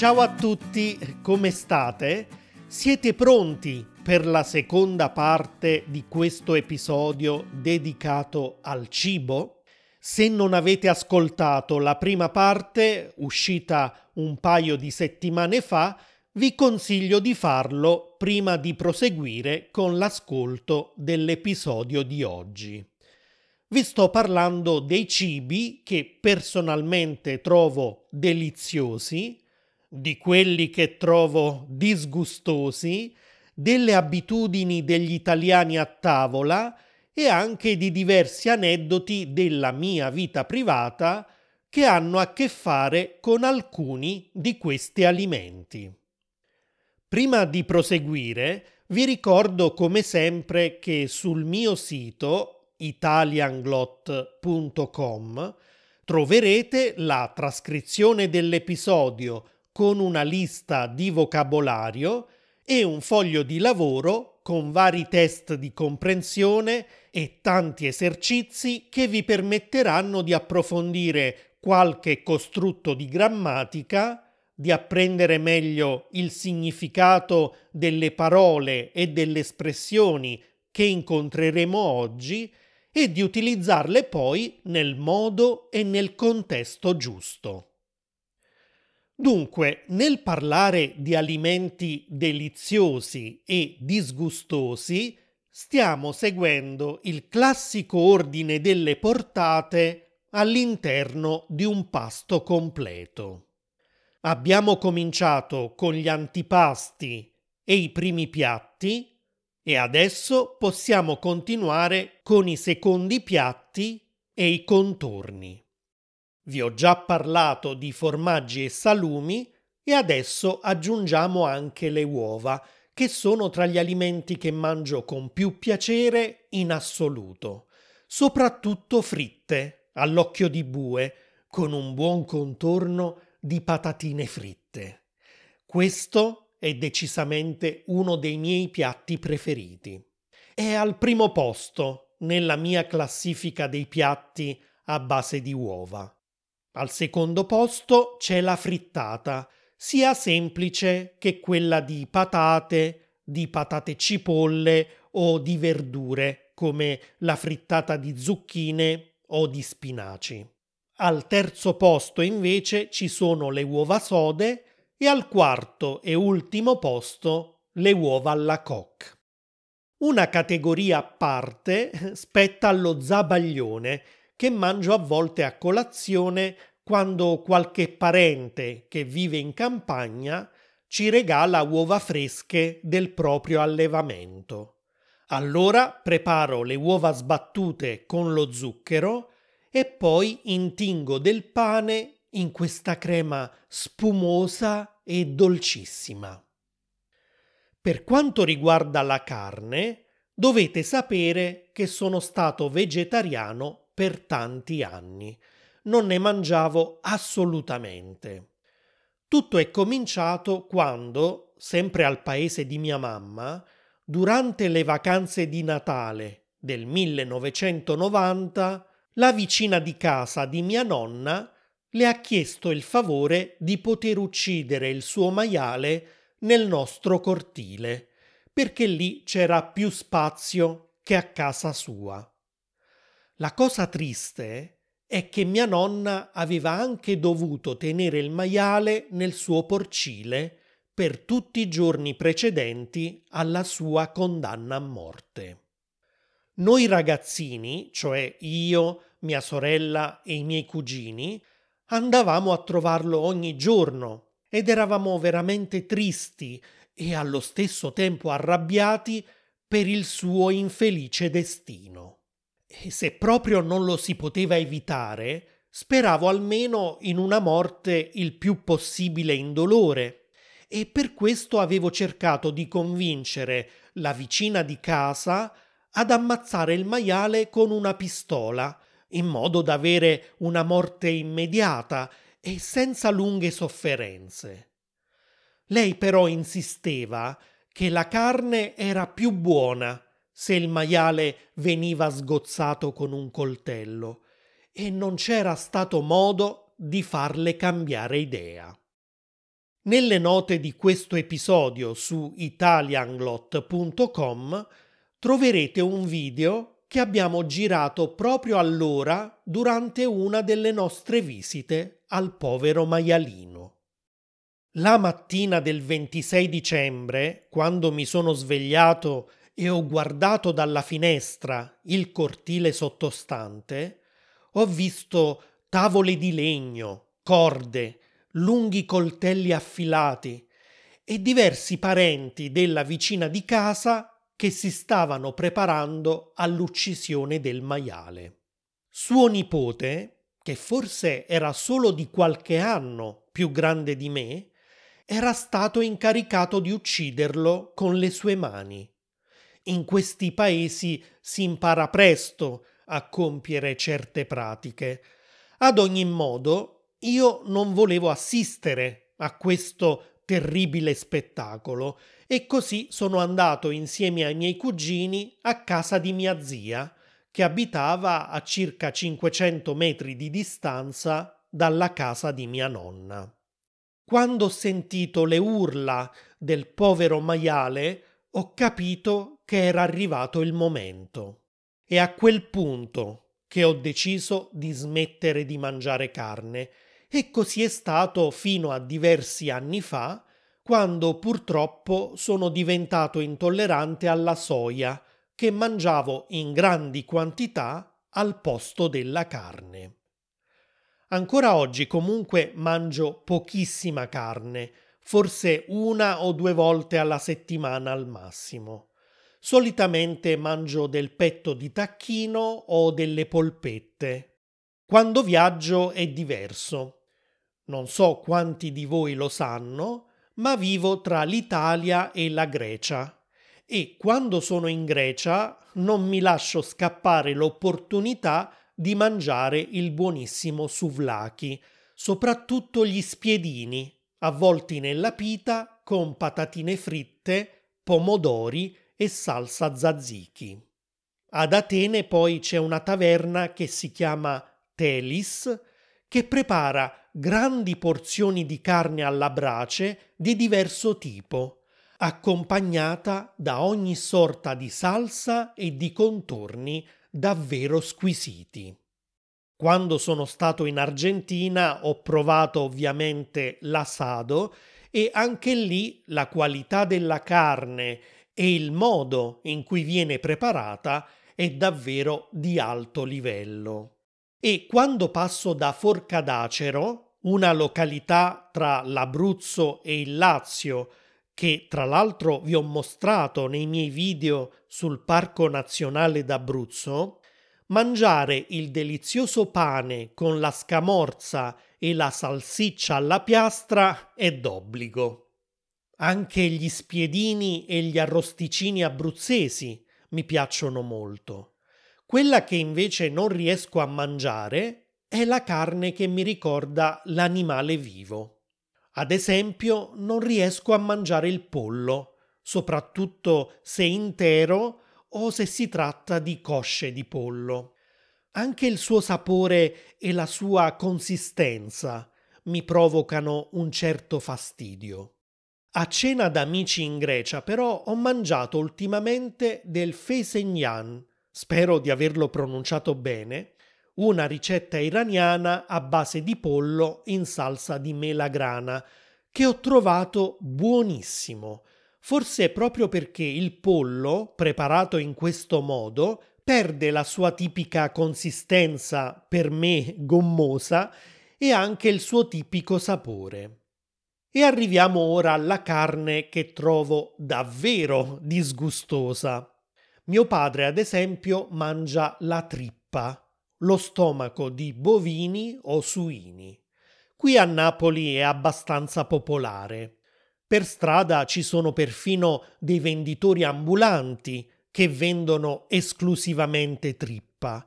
Ciao a tutti, come state? Siete pronti per la seconda parte di questo episodio dedicato al cibo? Se non avete ascoltato la prima parte, uscita un paio di settimane fa, vi consiglio di farlo prima di proseguire con l'ascolto dell'episodio di oggi. Vi sto parlando dei cibi che personalmente trovo deliziosi, di quelli che trovo disgustosi, delle abitudini degli italiani a tavola e anche di diversi aneddoti della mia vita privata che hanno a che fare con alcuni di questi alimenti. Prima di proseguire, vi ricordo come sempre che sul mio sito italianglot.com troverete la trascrizione dell'episodio con una lista di vocabolario e un foglio di lavoro con vari test di comprensione e tanti esercizi che vi permetteranno di approfondire qualche costrutto di grammatica, di apprendere meglio il significato delle parole e delle espressioni che incontreremo oggi e di utilizzarle poi nel modo e nel contesto giusto. Dunque, nel parlare di alimenti deliziosi e disgustosi, stiamo seguendo il classico ordine delle portate all'interno di un pasto completo. Abbiamo cominciato con gli antipasti e i primi piatti e adesso possiamo continuare con i secondi piatti e i contorni. Vi ho già parlato di formaggi e salumi e adesso aggiungiamo anche le uova, che sono tra gli alimenti che mangio con più piacere in assoluto, soprattutto fritte, all'occhio di bue, con un buon contorno di patatine fritte. Questo è decisamente uno dei miei piatti preferiti. È al primo posto nella mia classifica dei piatti a base di uova. Al secondo posto c'è la frittata, sia semplice che quella di patate, di patate cipolle o di verdure, come la frittata di zucchine o di spinaci. Al terzo posto invece ci sono le uova sode e al quarto e ultimo posto le uova alla coque. Una categoria a parte spetta allo zabaglione, che mangio a volte a colazione quando qualche parente che vive in campagna ci regala uova fresche del proprio allevamento. Allora preparo le uova sbattute con lo zucchero e poi intingo del pane in questa crema spumosa e dolcissima. Per quanto riguarda la carne, dovete sapere che sono stato vegetariano per tanti anni. Non ne mangiavo assolutamente. Tutto è cominciato quando, sempre al paese di mia mamma, durante le vacanze di Natale del 1990, la vicina di casa di mia nonna le ha chiesto il favore di poter uccidere il suo maiale nel nostro cortile, perché lì c'era più spazio che a casa sua. La cosa triste è che mia nonna aveva anche dovuto tenere il maiale nel suo porcile per tutti i giorni precedenti alla sua condanna a morte. Noi ragazzini, cioè io, mia sorella e i miei cugini, andavamo a trovarlo ogni giorno ed eravamo veramente tristi e allo stesso tempo arrabbiati per il suo infelice destino. Se proprio non lo si poteva evitare, speravo almeno in una morte il più possibile indolore e per questo avevo cercato di convincere la vicina di casa ad ammazzare il maiale con una pistola, in modo da avere una morte immediata e senza lunghe sofferenze. Lei però insisteva che la carne era più buona se il maiale veniva sgozzato con un coltello e non c'era stato modo di farle cambiare idea. Nelle note di questo episodio su italianglot.com troverete un video che abbiamo girato proprio allora durante una delle nostre visite al povero maialino. La mattina del 26 dicembre, quando mi sono svegliato e ho guardato dalla finestra il cortile sottostante, ho visto tavole di legno, corde, lunghi coltelli affilati e diversi parenti della vicina di casa che si stavano preparando all'uccisione del maiale. Suo nipote, che forse era solo di qualche anno più grande di me, era stato incaricato di ucciderlo con le sue mani. In questi paesi si impara presto a compiere certe pratiche. Ad ogni modo, io non volevo assistere a questo terribile spettacolo e così sono andato insieme ai miei cugini a casa di mia zia, che abitava a circa 500 metri di distanza dalla casa di mia nonna. Quando ho sentito le urla del povero maiale, ho capito che era arrivato il momento. E a quel punto che ho deciso di smettere di mangiare carne e così è stato fino a diversi anni fa, quando purtroppo sono diventato intollerante alla soia, che mangiavo in grandi quantità al posto della carne. Ancora oggi comunque mangio pochissima carne, forse una o due volte alla settimana al massimo. Solitamente mangio del petto di tacchino o delle polpette. Quando viaggio è diverso. Non so quanti di voi lo sanno, ma vivo tra l'Italia e la Grecia e quando sono in Grecia non mi lascio scappare l'opportunità di mangiare il buonissimo souvlaki, soprattutto gli spiedini, avvolti nella pita con patatine fritte, pomodori e salsa tzatziki. Ad Atene poi c'è una taverna che si chiama Telis, che prepara grandi porzioni di carne alla brace di diverso tipo, accompagnata da ogni sorta di salsa e di contorni davvero squisiti. Quando sono stato in Argentina ho provato ovviamente l'asado e anche lì la qualità della carne e il modo in cui viene preparata è davvero di alto livello. E quando passo da Forcadacero, una località tra l'Abruzzo e il Lazio, che tra l'altro vi ho mostrato nei miei video sul Parco Nazionale d'Abruzzo, mangiare il delizioso pane con la scamorza e la salsiccia alla piastra è d'obbligo. Anche gli spiedini e gli arrosticini abruzzesi mi piacciono molto. Quella che invece non riesco a mangiare è la carne che mi ricorda l'animale vivo. Ad esempio, non riesco a mangiare il pollo, soprattutto se intero o se si tratta di cosce di pollo. Anche il suo sapore e la sua consistenza mi provocano un certo fastidio. A cena d'amici in Grecia, però, ho mangiato ultimamente del fesenyan, spero di averlo pronunciato bene, una ricetta iraniana a base di pollo in salsa di melagrana che ho trovato buonissimo. Forse proprio perché il pollo, preparato in questo modo, perde la sua tipica consistenza, per me gommosa, e anche il suo tipico sapore. E arriviamo ora alla carne che trovo davvero disgustosa. Mio padre, ad esempio, mangia la trippa, lo stomaco di bovini o suini. Qui a Napoli è abbastanza popolare. Per strada ci sono perfino dei venditori ambulanti che vendono esclusivamente trippa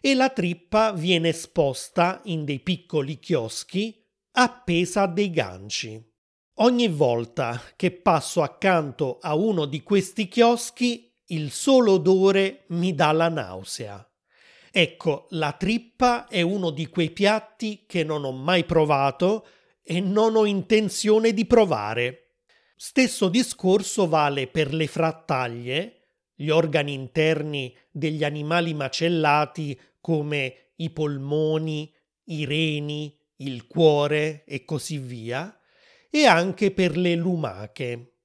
e la trippa viene esposta in dei piccoli chioschi appesa a dei ganci. Ogni volta che passo accanto a uno di questi chioschi il solo odore mi dà la nausea. Ecco, la trippa è uno di quei piatti che non ho mai provato e non ho intenzione di provare. Stesso discorso vale per le frattaglie, gli organi interni degli animali macellati come i polmoni, i reni, il cuore e così via, e anche per le lumache.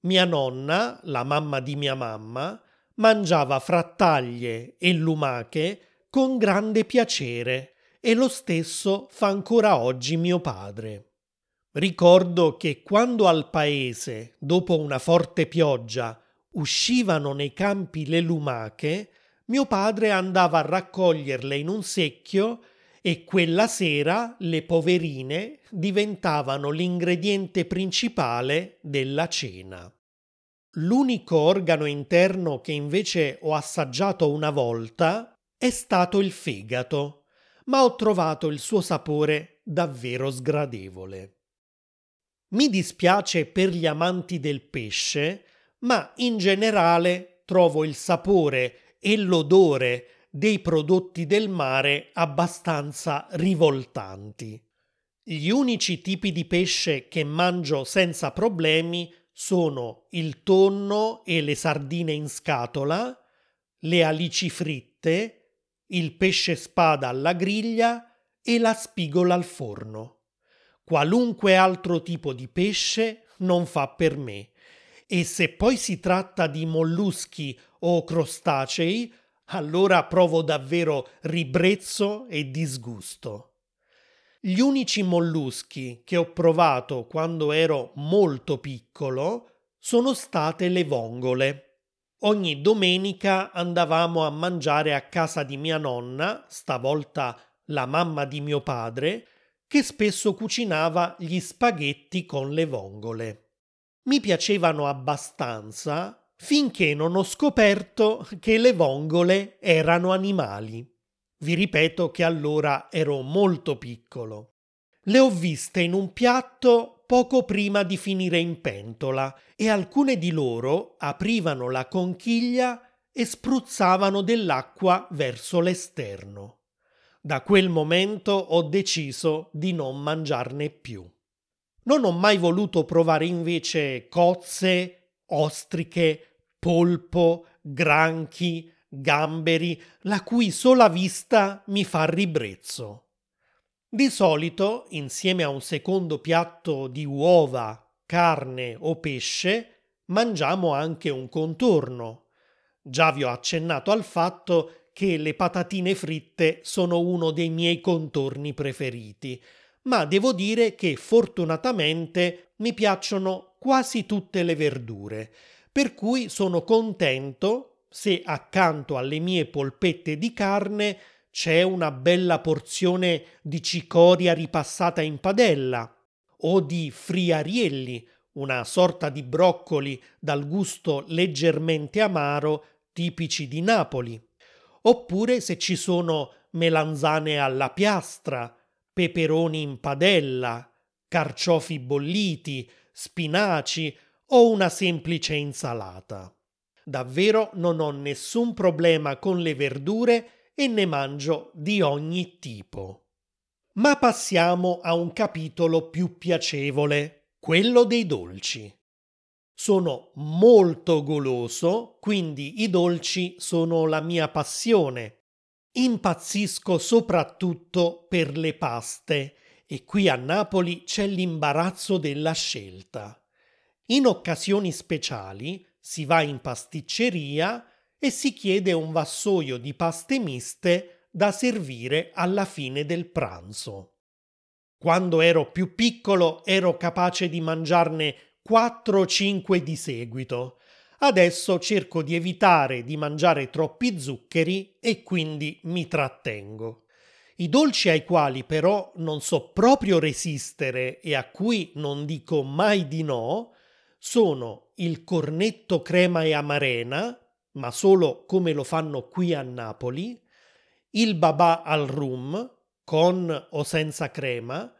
Mia nonna, la mamma di mia mamma, mangiava frattaglie e lumache con grande piacere e lo stesso fa ancora oggi mio padre. Ricordo che quando al paese, dopo una forte pioggia, uscivano nei campi le lumache, mio padre andava a raccoglierle in un secchio e quella sera le poverine diventavano l'ingrediente principale della cena. L'unico organo interno che invece ho assaggiato una volta è stato il fegato, ma ho trovato il suo sapore davvero sgradevole. Mi dispiace per gli amanti del pesce, ma in generale trovo il sapore e l'odore dei prodotti del mare abbastanza rivoltanti. Gli unici tipi di pesce che mangio senza problemi sono il tonno e le sardine in scatola, le alici fritte, il pesce spada alla griglia e la spigola al forno. Qualunque altro tipo di pesce non fa per me. E se poi si tratta di molluschi o crostacei, allora provo davvero ribrezzo e disgusto. Gli unici molluschi che ho provato quando ero molto piccolo sono state le vongole. Ogni domenica andavamo a mangiare a casa di mia nonna, stavolta la mamma di mio padre, che spesso cucinava gli spaghetti con le vongole. Mi piacevano abbastanza finché non ho scoperto che le vongole erano animali. Vi ripeto che allora ero molto piccolo. Le ho viste in un piatto poco prima di finire in pentola e alcune di loro aprivano la conchiglia e spruzzavano dell'acqua verso l'esterno. Da quel momento ho deciso di non mangiarne più. Non ho mai voluto provare invece cozze, ostriche, polpo, granchi, gamberi, la cui sola vista mi fa ribrezzo. Di solito, insieme a un secondo piatto di uova, carne o pesce, mangiamo anche un contorno. Già vi ho accennato al fatto che le patatine fritte sono uno dei miei contorni preferiti, ma devo dire che fortunatamente mi piacciono quasi tutte le verdure, per cui sono contento se accanto alle mie polpette di carne c'è una bella porzione di cicoria ripassata in padella o di friarielli, una sorta di broccoli dal gusto leggermente amaro tipici di Napoli, oppure se ci sono melanzane alla piastra, peperoni in padella, carciofi bolliti, spinaci o una semplice insalata. Davvero non ho nessun problema con le verdure e ne mangio di ogni tipo. Ma passiamo a un capitolo più piacevole, quello dei dolci. Sono molto goloso, quindi i dolci sono la mia passione. Impazzisco soprattutto per le paste e qui a Napoli c'è l'imbarazzo della scelta. In occasioni speciali si va in pasticceria e si chiede un vassoio di paste miste da servire alla fine del pranzo. Quando ero più piccolo ero capace di mangiarne 4 o 5 di seguito. Adesso cerco di evitare di mangiare troppi zuccheri e quindi mi trattengo. I dolci ai quali però non so proprio resistere e a cui non dico mai di no sono il cornetto crema e amarena, ma solo come lo fanno qui a Napoli, il babà al rum, con o senza crema,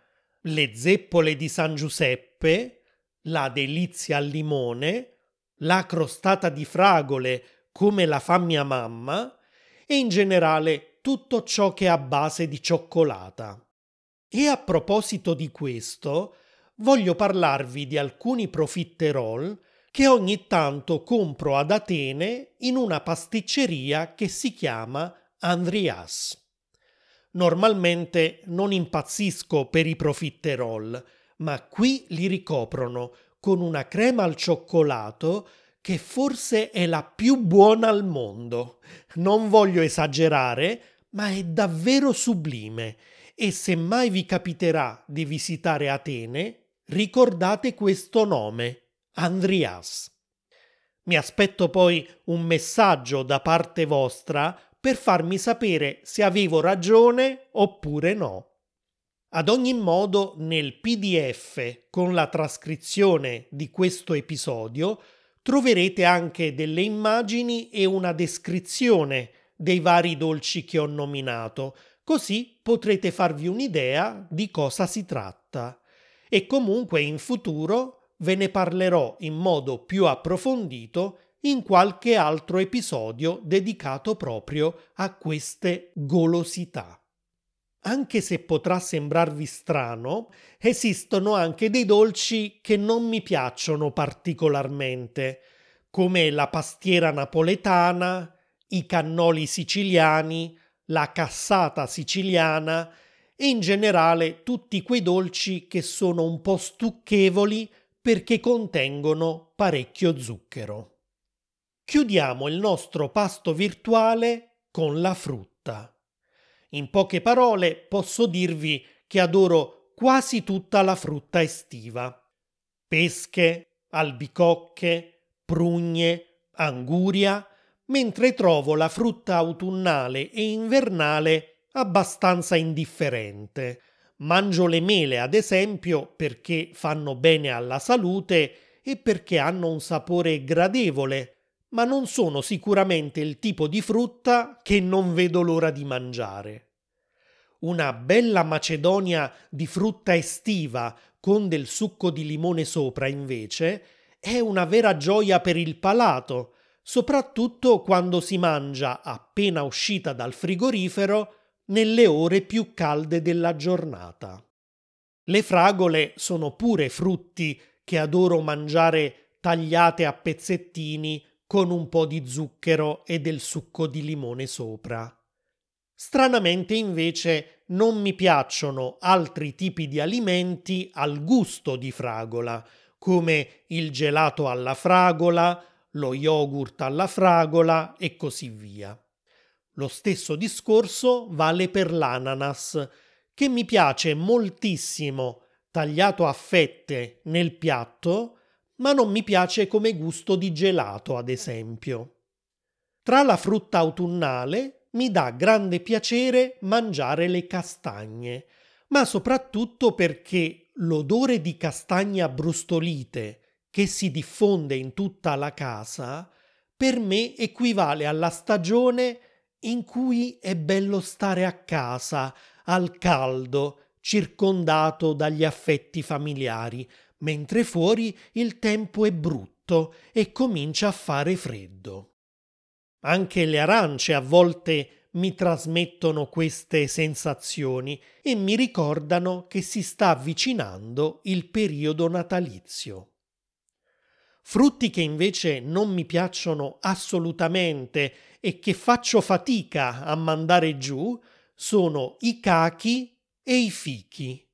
le zeppole di San Giuseppe, la delizia al limone, la crostata di fragole come la fa mia mamma e in generale tutto ciò che è a base di cioccolata. E a proposito di questo, voglio parlarvi di alcuni profiterol che ogni tanto compro ad Atene in una pasticceria che si chiama Andrias. Normalmente non impazzisco per i profiterol, ma qui li ricoprono con una crema al cioccolato che forse è la più buona al mondo. Non voglio esagerare, ma è davvero sublime e se mai vi capiterà di visitare Atene, ricordate questo nome, Andrias. Mi aspetto poi un messaggio da parte vostra per farmi sapere se avevo ragione oppure no. Ad ogni modo, nel PDF con la trascrizione di questo episodio troverete anche delle immagini e una descrizione dei vari dolci che ho nominato, così potrete farvi un'idea di cosa si tratta. E comunque in futuro ve ne parlerò in modo più approfondito in qualche altro episodio dedicato proprio a queste golosità. Anche se potrà sembrarvi strano, esistono anche dei dolci che non mi piacciono particolarmente, come la pastiera napoletana, i cannoli siciliani, la cassata siciliana e in generale tutti quei dolci che sono un po' stucchevoli perché contengono parecchio zucchero. Chiudiamo il nostro pasto virtuale con la frutta. In poche parole posso dirvi che adoro quasi tutta la frutta estiva. Pesche, albicocche, prugne, anguria, mentre trovo la frutta autunnale e invernale abbastanza indifferente. Mangio le mele, ad esempio, perché fanno bene alla salute e perché hanno un sapore gradevole, ma non sono sicuramente il tipo di frutta che non vedo l'ora di mangiare. Una bella macedonia di frutta estiva con del succo di limone sopra, invece, è una vera gioia per il palato, soprattutto quando si mangia appena uscita dal frigorifero nelle ore più calde della giornata. Le fragole sono pure frutti che adoro mangiare tagliate a pezzettini con un po' di zucchero e del succo di limone sopra. Stranamente invece non mi piacciono altri tipi di alimenti al gusto di fragola, come il gelato alla fragola, lo yogurt alla fragola e così via. Lo stesso discorso vale per l'ananas, che mi piace moltissimo tagliato a fette nel piatto, ma non mi piace come gusto di gelato, ad esempio. Tra la frutta autunnale mi dà grande piacere mangiare le castagne, ma soprattutto perché l'odore di castagne abbrustolite che si diffonde in tutta la casa per me equivale alla stagione in cui è bello stare a casa, al caldo, circondato dagli affetti familiari, mentre fuori il tempo è brutto e comincia a fare freddo. Anche le arance a volte mi trasmettono queste sensazioni e mi ricordano che si sta avvicinando il periodo natalizio. Frutti che invece non mi piacciono assolutamente e che faccio fatica a mandare giù sono i cachi e i fichi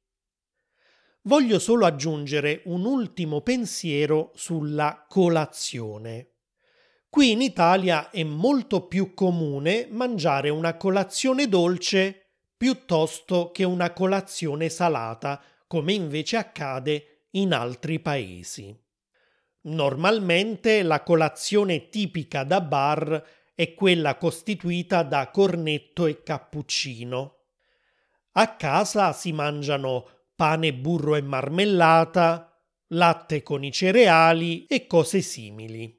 voglio solo aggiungere un ultimo pensiero sulla colazione. Qui in Italia è molto più comune mangiare una colazione dolce piuttosto che una colazione salata, come invece accade in altri paesi. Normalmente la colazione tipica da bar è quella costituita da cornetto e cappuccino. A casa si mangiano pane, burro e marmellata, latte con i cereali e cose simili.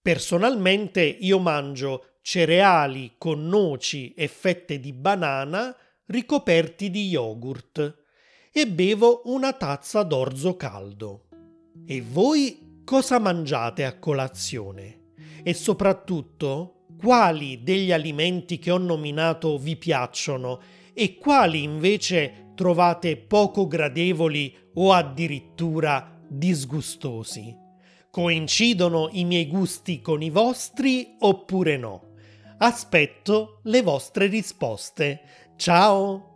Personalmente io mangio cereali con noci e fette di banana ricoperti di yogurt e bevo una tazza d'orzo caldo. E voi cosa mangiate a colazione? E soprattutto quali degli alimenti che ho nominato vi piacciono e quali invece trovate poco gradevoli o addirittura disgustosi. Coincidono i miei gusti con i vostri oppure no? Aspetto le vostre risposte. Ciao!